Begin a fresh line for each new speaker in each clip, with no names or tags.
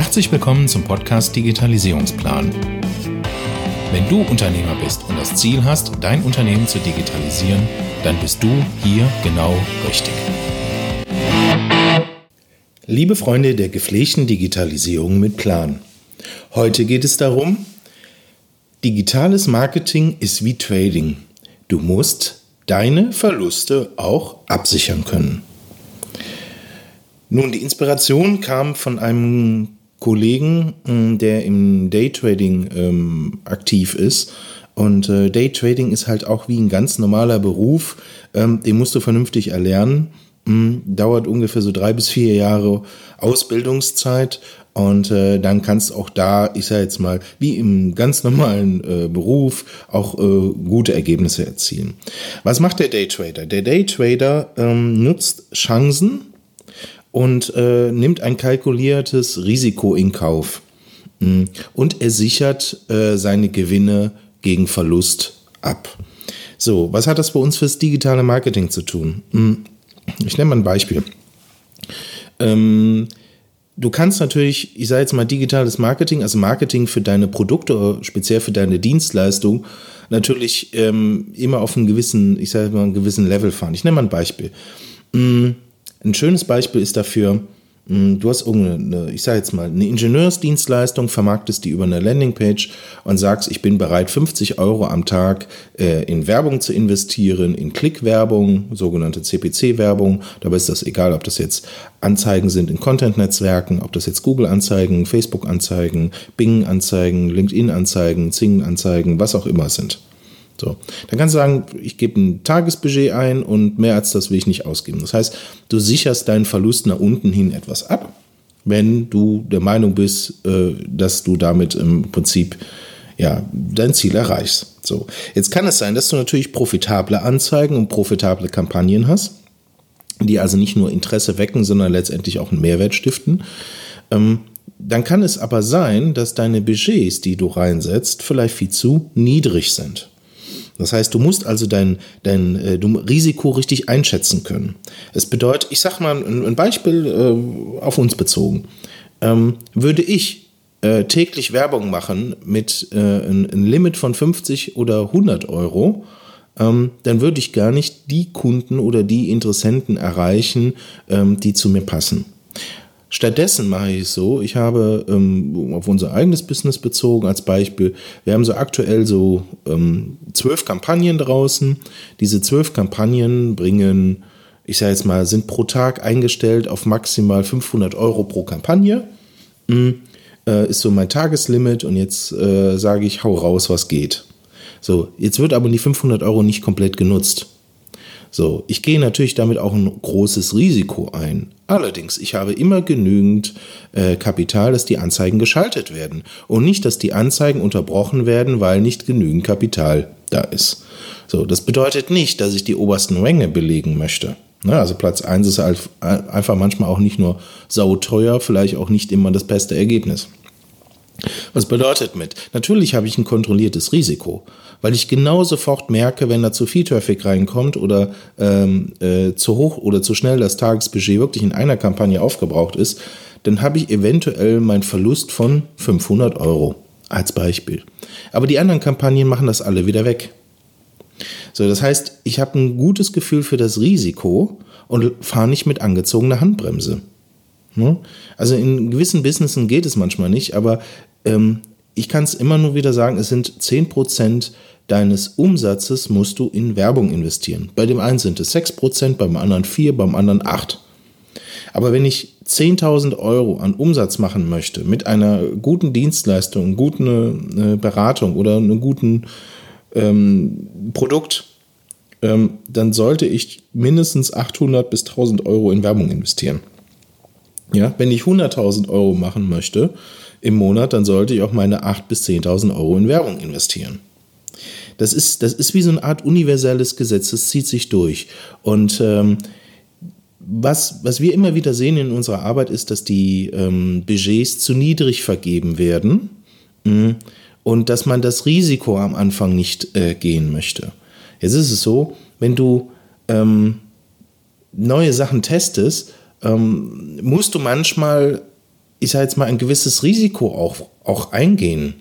Herzlich willkommen zum Podcast Digitalisierungsplan. Wenn du Unternehmer bist und das Ziel hast, dein Unternehmen zu digitalisieren, dann bist du hier genau richtig. Liebe Freunde der gepflegten Digitalisierung mit Plan. Heute geht es darum, digitales Marketing ist wie Trading. Du musst deine Verluste auch absichern können. Nun, die Inspiration kam von einem Kollegen, mm, der im Daytrading ähm, aktiv ist. Und äh, Daytrading ist halt auch wie ein ganz normaler Beruf. Ähm, den musst du vernünftig erlernen. Ähm, dauert ungefähr so drei bis vier Jahre Ausbildungszeit. Und äh, dann kannst auch da, ich sage jetzt mal, wie im ganz normalen äh, Beruf, auch äh, gute Ergebnisse erzielen. Was macht der Daytrader? Der Daytrader ähm, nutzt Chancen und äh, nimmt ein kalkuliertes Risiko in Kauf. Mm. Und er sichert äh, seine Gewinne gegen Verlust ab. So, was hat das bei uns fürs digitale Marketing zu tun? Mm. Ich nenne mal ein Beispiel. Ähm, du kannst natürlich, ich sage jetzt mal digitales Marketing, also Marketing für deine Produkte, speziell für deine Dienstleistung, natürlich ähm, immer auf einem gewissen, ich sage mal, einem gewissen Level fahren. Ich nenne mal ein Beispiel. Mm, ein schönes Beispiel ist dafür, hm, du hast irgendeine, ich sage jetzt mal, eine Ingenieursdienstleistung, vermarktest die über eine Landingpage und sagst, ich bin bereit, 50 Euro am Tag äh, in Werbung zu investieren, in Klickwerbung, sogenannte CPC-Werbung. Dabei ist das egal, ob das jetzt Anzeigen sind in Content-Netzwerken, ob das jetzt Google-Anzeigen, Facebook-Anzeigen, Bing-Anzeigen, LinkedIn-Anzeigen, Zing-Anzeigen, was auch immer sind. So, dann kannst du sagen, ich gebe ein Tagesbudget ein und mehr als das will ich nicht ausgeben. Das heißt, du sicherst deinen Verlust nach unten hin etwas ab, wenn du der Meinung bist, äh, dass du damit im Prinzip ja, dein Ziel erreichst. So, jetzt kann es sein, dass du natürlich profitable Anzeigen und profitable Kampagnen hast, die also nicht nur Interesse wecken, sondern letztendlich auch einen Mehrwert stiften. Ähm, dann kann es aber sein, dass deine Budgets, die du reinsetzt, vielleicht viel zu niedrig sind. Das heißt, du musst also dein, dein äh, Risiko richtig einschätzen können. Es bedeutet, ich sage mal ein, ein Beispiel äh, auf uns bezogen. Ähm, würde ich äh, täglich Werbung machen mit äh, einem Limit von 50 oder 100 Euro, ähm, dann würde ich gar nicht die Kunden oder die Interessenten erreichen, ähm, die zu mir passen. Stattdessen mache ich es so, ich habe ähm, auf unser eigenes Business bezogen als Beispiel, wir haben so aktuell so ähm, zwölf Kampagnen draußen. Diese zwölf Kampagnen bringen, ich sage jetzt mal, sind pro Tag eingestellt auf maximal 500 Euro pro Kampagne. Mhm, äh, ist so mein Tageslimit und jetzt äh, sage ich, hau raus, was geht. So, jetzt wird aber die 500 Euro nicht komplett genutzt. So, ich gehe natürlich damit auch ein großes Risiko ein. Allerdings, ich habe immer genügend äh, Kapital, dass die Anzeigen geschaltet werden und nicht, dass die Anzeigen unterbrochen werden, weil nicht genügend Kapital da ist. So, das bedeutet nicht, dass ich die obersten Ränge belegen möchte. Na, also Platz 1 ist halt einfach manchmal auch nicht nur sauteuer, vielleicht auch nicht immer das beste Ergebnis. Was bedeutet mit? Natürlich habe ich ein kontrolliertes Risiko, weil ich genau sofort merke, wenn da zu viel Traffic reinkommt oder ähm, äh, zu hoch oder zu schnell das Tagesbudget wirklich in einer Kampagne aufgebraucht ist, dann habe ich eventuell meinen Verlust von 500 Euro als Beispiel. Aber die anderen Kampagnen machen das alle wieder weg. So, das heißt, ich habe ein gutes Gefühl für das Risiko und fahre nicht mit angezogener Handbremse. Ne? Also in gewissen Businessen geht es manchmal nicht, aber ähm, ich kann es immer nur wieder sagen, es sind 10% deines Umsatzes musst du in Werbung investieren. Bei dem einen sind es 6%, beim anderen 4%, beim anderen 8%. Aber wenn ich 10.000 Euro an Umsatz machen möchte mit einer guten Dienstleistung, guten äh, Beratung oder einem guten ähm, Produkt, ähm, dann sollte ich mindestens 800 bis 1.000 Euro in Werbung investieren. Ja, wenn ich 100.000 Euro machen möchte, im Monat, dann sollte ich auch meine 8.000 bis 10.000 Euro in Werbung investieren. Das ist, das ist wie so eine Art universelles Gesetz, das zieht sich durch. Und ähm, was, was wir immer wieder sehen in unserer Arbeit ist, dass die ähm, Budgets zu niedrig vergeben werden mh, mm, und dass man das Risiko am Anfang nicht äh, gehen möchte. Jetzt ist es so, wenn du ähm, neue Sachen testest, ähm, musst du manchmal ich sage jetzt mal, ein gewisses Risiko auch, auch eingehen,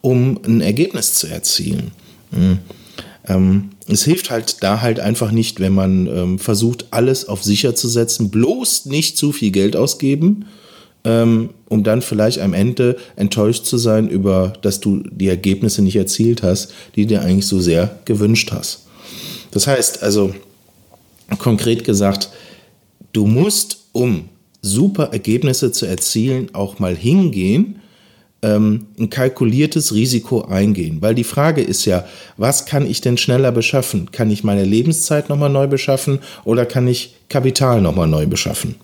um ein Ergebnis zu erzielen. Mhm. Ähm, es hilft halt da halt einfach nicht, wenn man ähm, versucht, alles auf sicher zu setzen, bloß nicht zu viel Geld ausgeben, ähm, um dann vielleicht am Ende enttäuscht zu sein über, dass du die Ergebnisse nicht erzielt hast, die dir eigentlich so sehr gewünscht hast. Das heißt also, konkret gesagt, du musst, um super Ergebnisse zu erzielen, auch mal hingehen, ähm, ein kalkuliertes Risiko eingehen. Weil die Frage ist ja, was kann ich denn schneller beschaffen? Kann ich meine Lebenszeit nochmal neu beschaffen oder kann ich Kapital nochmal neu beschaffen?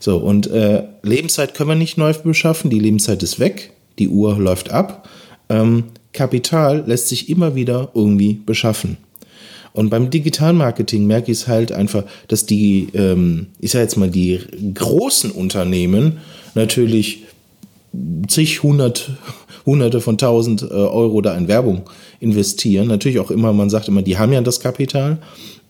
So, und äh, Lebenszeit können wir nicht neu beschaffen, die Lebenszeit ist weg, die Uhr läuft ab. Ähm, Kapital lässt sich immer wieder irgendwie beschaffen. Und beim Digitalmarketing merke ich es halt einfach, dass die, ähm, ich sage jetzt mal, die großen Unternehmen natürlich zig, hundert, hunderte von tausend äh, Euro da in Werbung investieren. Natürlich auch immer, man sagt immer, die haben ja das Kapital,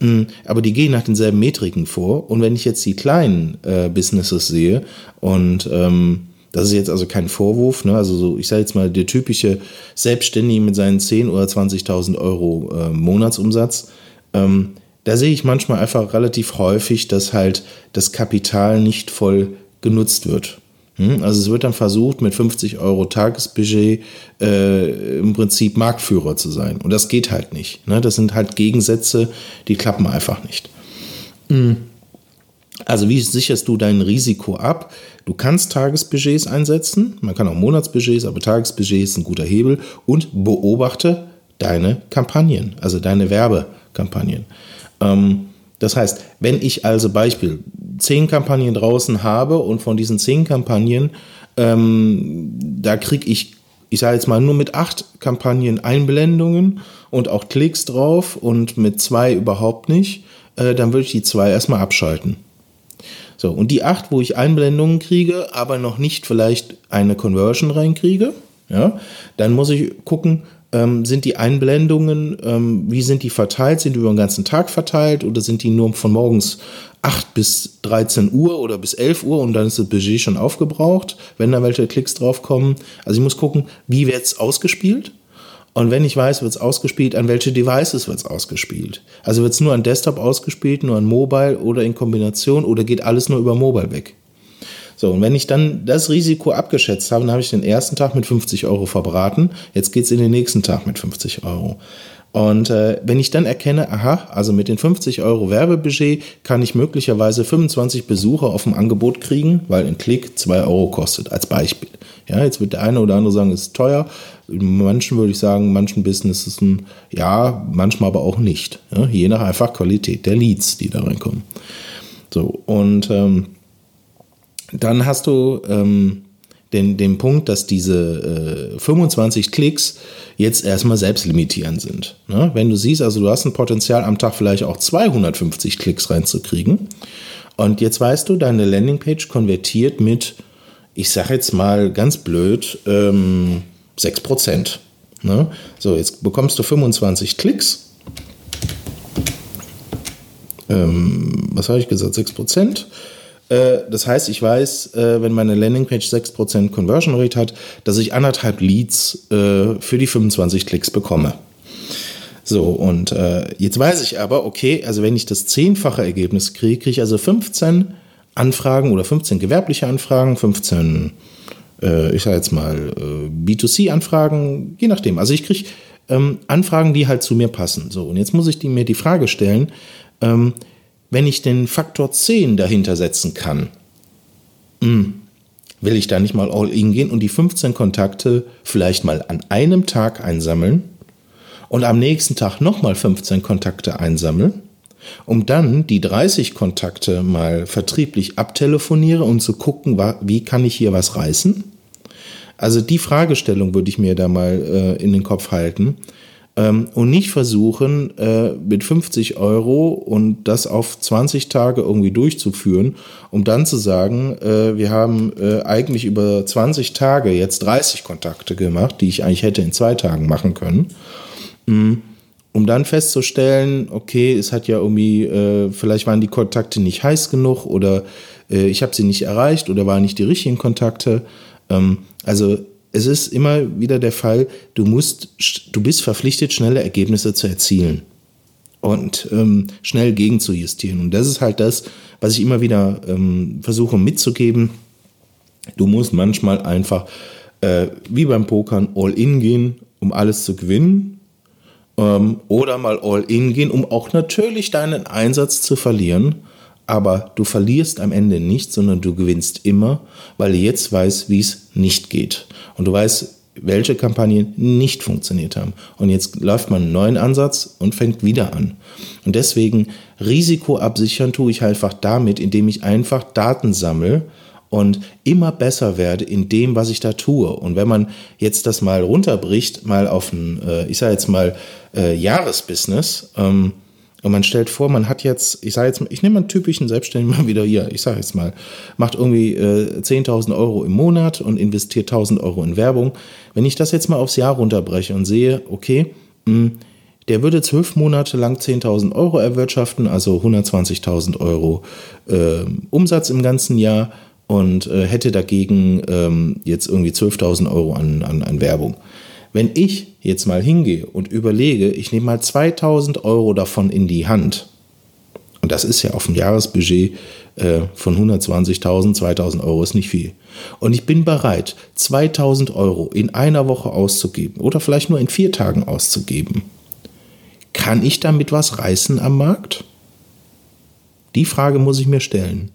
mh, mm, aber die gehen nach denselben Metriken vor. Und wenn ich jetzt die kleinen äh, Businesses sehe und ähm, das ist jetzt also kein Vorwurf, ne? also so, ich sage jetzt mal, der typische Selbstständige mit seinen 10.000 oder 20.000 Euro äh, Monatsumsatz, ähm, da sehe ich manchmal einfach relativ häufig, dass halt das Kapital nicht voll genutzt wird. Hm? Also es wird dann versucht, mit 50 Euro Tagesbudget äh, im Prinzip Marktführer zu sein. Und das geht halt nicht. Ne? Das sind halt Gegensätze, die klappen einfach nicht. Hm. Also wie sicherst du dein Risiko ab? Du kannst Tagesbudgets einsetzen, man kann auch Monatsbudgets, aber Tagesbudget ist ein guter Hebel und beobachte deine Kampagnen, also deine Werbekampagnen. Ähm, das heißt, wenn ich also Beispiel zehn Kampagnen draußen habe und von diesen zehn Kampagnen, ähm, da kriege ich, ich sage jetzt mal, nur mit acht Kampagnen Einblendungen und auch Klicks drauf und mit zwei überhaupt nicht, äh, dann würde ich die zwei erstmal abschalten. So, und die acht, wo ich Einblendungen kriege, aber noch nicht vielleicht eine Conversion reinkriege, ja, dann muss ich gucken, ähm, sind die Einblendungen, ähm, wie sind die verteilt? Sind die über den ganzen Tag verteilt oder sind die nur von morgens 8 bis 13 Uhr oder bis 11 Uhr und dann ist das Budget schon aufgebraucht, wenn da welche Klicks drauf kommen? Also ich muss gucken, wie wird es ausgespielt? Und wenn ich weiß, wird es ausgespielt, an welche Devices wird es ausgespielt? Also wird es nur an Desktop ausgespielt, nur an Mobile oder in Kombination oder geht alles nur über Mobile weg? So, und wenn ich dann das Risiko abgeschätzt habe, dann habe ich den ersten Tag mit 50 Euro verbraten. Jetzt geht es in den nächsten Tag mit 50 Euro. Und äh, wenn ich dann erkenne, aha, also mit den 50 Euro Werbebudget kann ich möglicherweise 25 Besucher auf dem Angebot kriegen, weil ein Klick 2 Euro kostet, als Beispiel. Ja, jetzt wird der eine oder andere sagen, es ist teuer. Manchen würde ich sagen, manchen Businesses, ja, manchmal aber auch nicht. Ja, je nach einfach Qualität der Leads, die da reinkommen. So, und ähm, dann hast du ähm, den, den Punkt, dass diese äh, 25 Klicks jetzt erstmal selbstlimitierend sind. Ne? Wenn du siehst, also du hast ein Potenzial am Tag vielleicht auch 250 Klicks reinzukriegen und jetzt weißt du, deine Landingpage konvertiert mit, ich sage jetzt mal ganz blöd, ähm, 6%. Ne? So, jetzt bekommst du 25 Klicks. Ähm, was habe ich gesagt? 6%. Äh, das heißt, ich weiß, äh, wenn meine Landingpage 6% Conversion Rate hat, dass ich anderthalb Leads äh, für die 25 Klicks bekomme. So, und jetzt weiß ich aber, okay, also wenn ich das zehnfache Ergebnis kriege, kriege ich also 15 Anfragen oder 15 gewerbliche Anfragen, 15, ich sage jetzt mal, B2C-Anfragen, je nachdem. Also ich kriege ähm, Anfragen, die halt zu mir passen. So, und jetzt muss ich die, mir die Frage stellen, ähm, wenn ich den Faktor 10 dahinter setzen kann, hm, will ich da nicht mal all in gehen und die 15 Kontakte vielleicht mal an einem Tag einsammeln und am nächsten Tag nochmal 15 Kontakte einsammeln, um dann die 30 Kontakte mal vertrieblich abtelefoniere und zu gucken, wie kann ich hier was reißen? Also die Fragestellung würde ich mir da mal äh, in den Kopf halten ähm, und nicht versuchen, äh, mit 50 Euro und das auf 20 Tage irgendwie durchzuführen, um dann zu sagen, äh, wir haben äh, eigentlich über 20 Tage jetzt 30 Kontakte gemacht, die ich eigentlich hätte in zwei Tagen machen können. Mhm um dann festzustellen, okay, es hat ja irgendwie, äh, vielleicht waren die Kontakte nicht heiß genug oder äh, ich habe sie nicht erreicht oder waren nicht die richtigen Kontakte. Ähm, also es ist immer wieder der Fall, du musst, du bist verpflichtet, schnelle Ergebnisse zu erzielen und ähm, schnell gegenzujustieren. Und das ist halt das, was ich immer wieder ähm, versuche mitzugeben. Du musst manchmal einfach, äh, wie beim Pokern, all in gehen, um alles zu gewinnen. Ähm, oder mal all in gehen, um auch natürlich deinen Einsatz zu verlieren. Aber du verlierst am Ende nicht, sondern du gewinnst immer, weil du jetzt weißt, wie es nicht geht. Und du weißt, welche Kampagnen nicht funktioniert haben. Und jetzt läuft man einen neuen Ansatz und fängt wieder an. Und deswegen Risiko absichern tue ich einfach damit, indem ich einfach Daten sammle und immer besser werde in dem, was ich da tue. Und wenn man jetzt das mal runterbricht, mal auf ein, äh, ich sage jetzt mal, äh, Jahresbusiness, ähm, und man stellt vor, man hat jetzt, ich sage jetzt, ich nehme einen typischen Selbstständigen mal wieder hier, ich sage jetzt mal, macht irgendwie äh, 10.000 Euro im Monat und investiert 1.000 Euro in Werbung. Wenn ich das jetzt mal aufs Jahr runterbreche und sehe, okay, mh, hm, der würde zwölf Monate lang 10.000 Euro erwirtschaften, also 120.000 Euro äh, Umsatz im ganzen Jahr und äh, hätte dagegen ähm, jetzt irgendwie 12.000 Euro an, an, an Werbung. Wenn ich jetzt mal hingehe und überlege, ich nehme mal 2000 Euro davon in die Hand, und das ist ja auf dem Jahresbudget äh, von 120.000, 2000 Euro ist nicht viel. Und ich bin bereit, 2000 Euro in einer Woche auszugeben oder vielleicht nur in vier Tagen auszugeben. Kann ich damit was reißen am Markt? Die Frage muss ich mir stellen.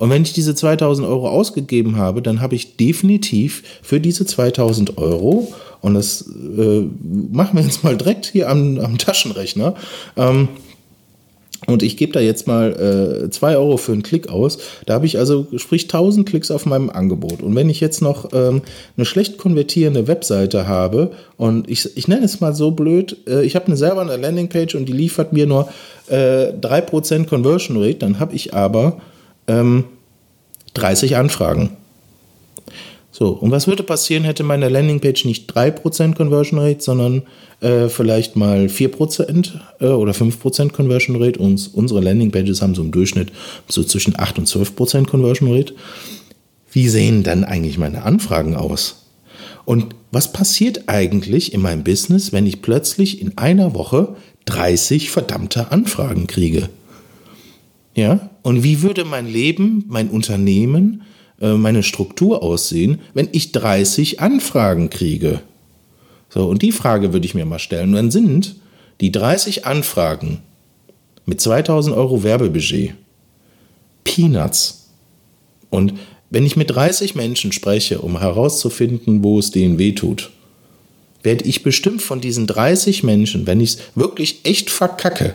Und wenn ich diese 2000 Euro ausgegeben habe, dann habe ich definitiv für diese 2000 Euro und das äh, machen wir jetzt mal direkt hier am, am Taschenrechner. Ähm, und ich gebe da jetzt mal 2 äh, Euro für einen Klick aus. Da habe ich also, sprich 1000 Klicks auf meinem Angebot. Und wenn ich jetzt noch ähm, eine schlecht konvertierende Webseite habe und ich, ich nenne es mal so blöd, äh, ich habe eine selber eine Landingpage und die liefert mir nur äh, 3% Conversion Rate, dann habe ich aber ähm, 30 Anfragen. So, und was würde passieren, hätte meine Landingpage nicht 3% Conversion Rate, sondern äh, vielleicht mal 4% äh, oder 5% Conversion Rate. Und unsere Landingpages haben so im Durchschnitt so zwischen 8 und 12% Conversion Rate. Wie sehen dann eigentlich meine Anfragen aus? Und was passiert eigentlich in meinem Business, wenn ich plötzlich in einer Woche 30 verdammte Anfragen kriege? Ja, und wie würde mein Leben, mein Unternehmen, äh, meine Struktur aussehen, wenn ich 30 Anfragen kriege? So, und die Frage würde ich mir mal stellen. Und dann sind die 30 Anfragen mit 2000 Euro Werbebudget Peanuts. Und wenn ich mit 30 Menschen spreche, um herauszufinden, wo es denen wehtut, werde ich bestimmt von diesen 30 Menschen, wenn ich es wirklich echt verkacke,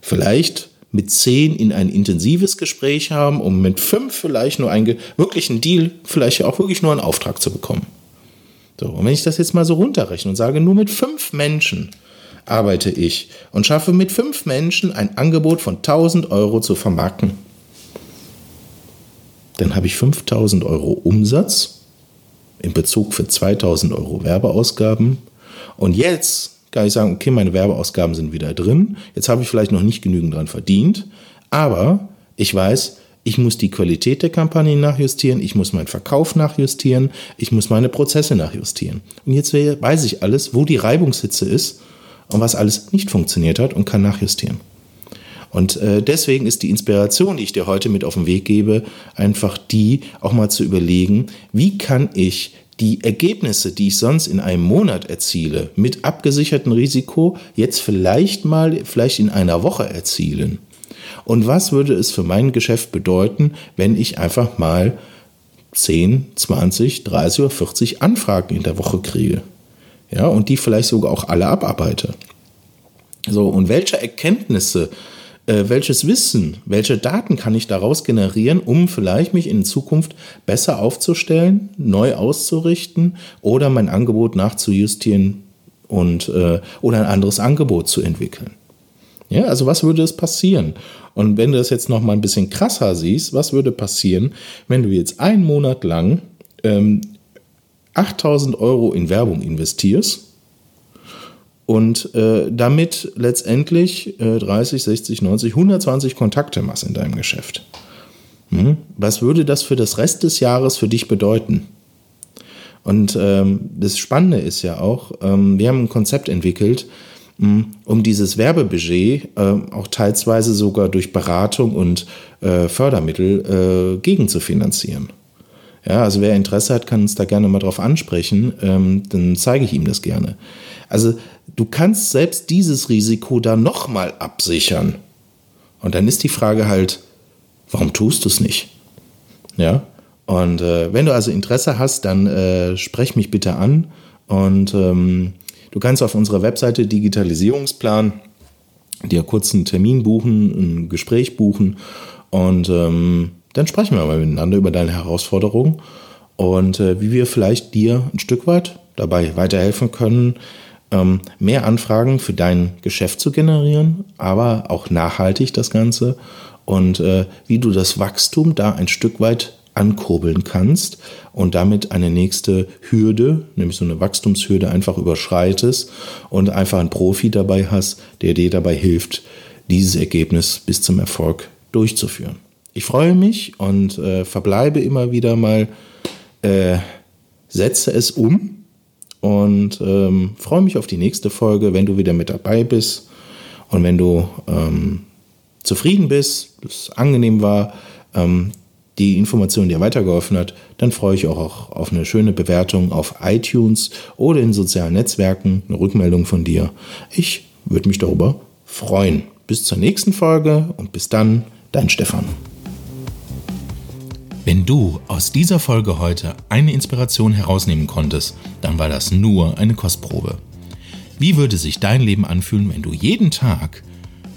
vielleicht mit zehn in ein intensives Gespräch haben, um mit fünf vielleicht nur einen wirklichen Deal, vielleicht auch wirklich nur einen Auftrag zu bekommen. So, und wenn ich das jetzt mal so runterrechne und sage, nur mit fünf Menschen arbeite ich und schaffe mit fünf Menschen ein Angebot von 1000 Euro zu vermarkten, dann habe ich 5000 Euro Umsatz in Bezug für 2000 Euro Werbeausgaben. Und jetzt kann ich sagen, okay, meine Werbeausgaben sind wieder drin. Jetzt habe ich vielleicht noch nicht genügend dran verdient, aber ich weiß, ich muss die Qualität der Kampagne nachjustieren, ich muss meinen Verkauf nachjustieren, ich muss meine Prozesse nachjustieren. Und jetzt weiß ich alles, wo die Reibungshitze ist und was alles nicht funktioniert hat und kann nachjustieren. Und äh, deswegen ist die Inspiration, die ich dir heute mit auf den Weg gebe, einfach die, auch mal zu überlegen, wie kann ich die Ergebnisse, die ich sonst in einem Monat erziele, mit abgesichertem Risiko, jetzt vielleicht mal, vielleicht in einer Woche erzielen. Und was würde es für mein Geschäft bedeuten, wenn ich einfach mal 10, 20, 30 oder 40 Anfragen in der Woche kriege? Ja, und die vielleicht sogar auch alle abarbeite. So, und welche Erkenntnisse äh, welches Wissen, welche Daten kann ich daraus generieren, um vielleicht mich in Zukunft besser aufzustellen, neu auszurichten oder mein Angebot nachzujustieren und äh, oder ein anderes Angebot zu entwickeln. Ja, also was würde es passieren? Und wenn du das jetzt noch mal ein bisschen krasser siehst, was würde passieren, wenn du jetzt einen Monat lang ähm, 8000 Euro in Werbung investierst und äh, damit letztendlich äh, 30, 60, 90, 120 Kontakte machst in deinem Geschäft. Hm? Was würde das für das Rest des Jahres für dich bedeuten? Und ähm, das Spannende ist ja auch, ähm, wir haben ein Konzept entwickelt, hm, um dieses Werbebudget äh, auch teilweise sogar durch Beratung und äh, Fördermittel äh, gegenzufinanzieren. Ja, also wer Interesse hat, kann uns da gerne mal drauf ansprechen, ähm, dann zeige ich ihm das gerne. Also du kannst selbst dieses Risiko da nochmal absichern. Und dann ist die Frage halt, warum tust du es nicht? Ja, und äh, wenn du also Interesse hast, dann äh, sprech mich bitte an und ähm, du kannst auf unserer Webseite Digitalisierungsplan dir kurz einen Termin buchen, ein Gespräch buchen und ähm, dann sprechen wir mal miteinander über deine Herausforderungen und äh, wie wir vielleicht dir ein Stück weit dabei weiterhelfen können, ähm, mehr Anfragen für dein Geschäft zu generieren, aber auch nachhaltig das Ganze und äh, wie du das Wachstum da ein Stück weit ankurbeln kannst und damit eine nächste Hürde, nämlich so eine Wachstumshürde einfach überschreitest und einfach einen Profi dabei hast, der dir dabei hilft, dieses Ergebnis bis zum Erfolg durchzuführen. Ich freue mich und äh, verbleibe immer wieder mal, äh, setze es um und ähm, freue mich auf die nächste Folge, wenn du wieder mit dabei bist und wenn du ähm, zufrieden bist, es angenehm war, ähm, die Information dir weitergeholfen hat, dann freue ich auch auf eine schöne Bewertung auf iTunes oder in sozialen Netzwerken, eine Rückmeldung von dir. Ich würde mich darüber freuen. Bis zur nächsten Folge und bis dann, dein Stefan.
Wenn du aus dieser Folge heute eine Inspiration herausnehmen konntest, dann war das nur eine Kostprobe. Wie würde sich dein Leben anfühlen, wenn du jeden Tag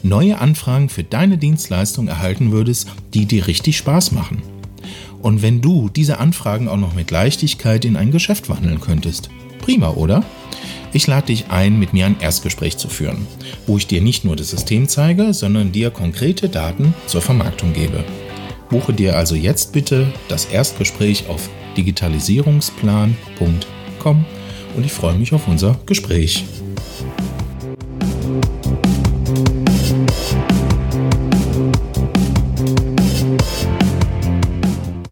neue Anfragen für deine Dienstleistung erhalten würdest, die dir richtig Spaß machen? Und wenn du diese Anfragen auch noch mit Leichtigkeit in ein Geschäft wandeln könntest? Prima, oder? Ich lade dich ein, mit mir ein Erstgespräch zu führen, wo ich dir nicht nur das System zeige, sondern dir konkrete Daten zur Vermarktung gebe. Buche dir also jetzt bitte das Erstgespräch auf digitalisierungsplan.com und ich freue mich auf unser Gespräch.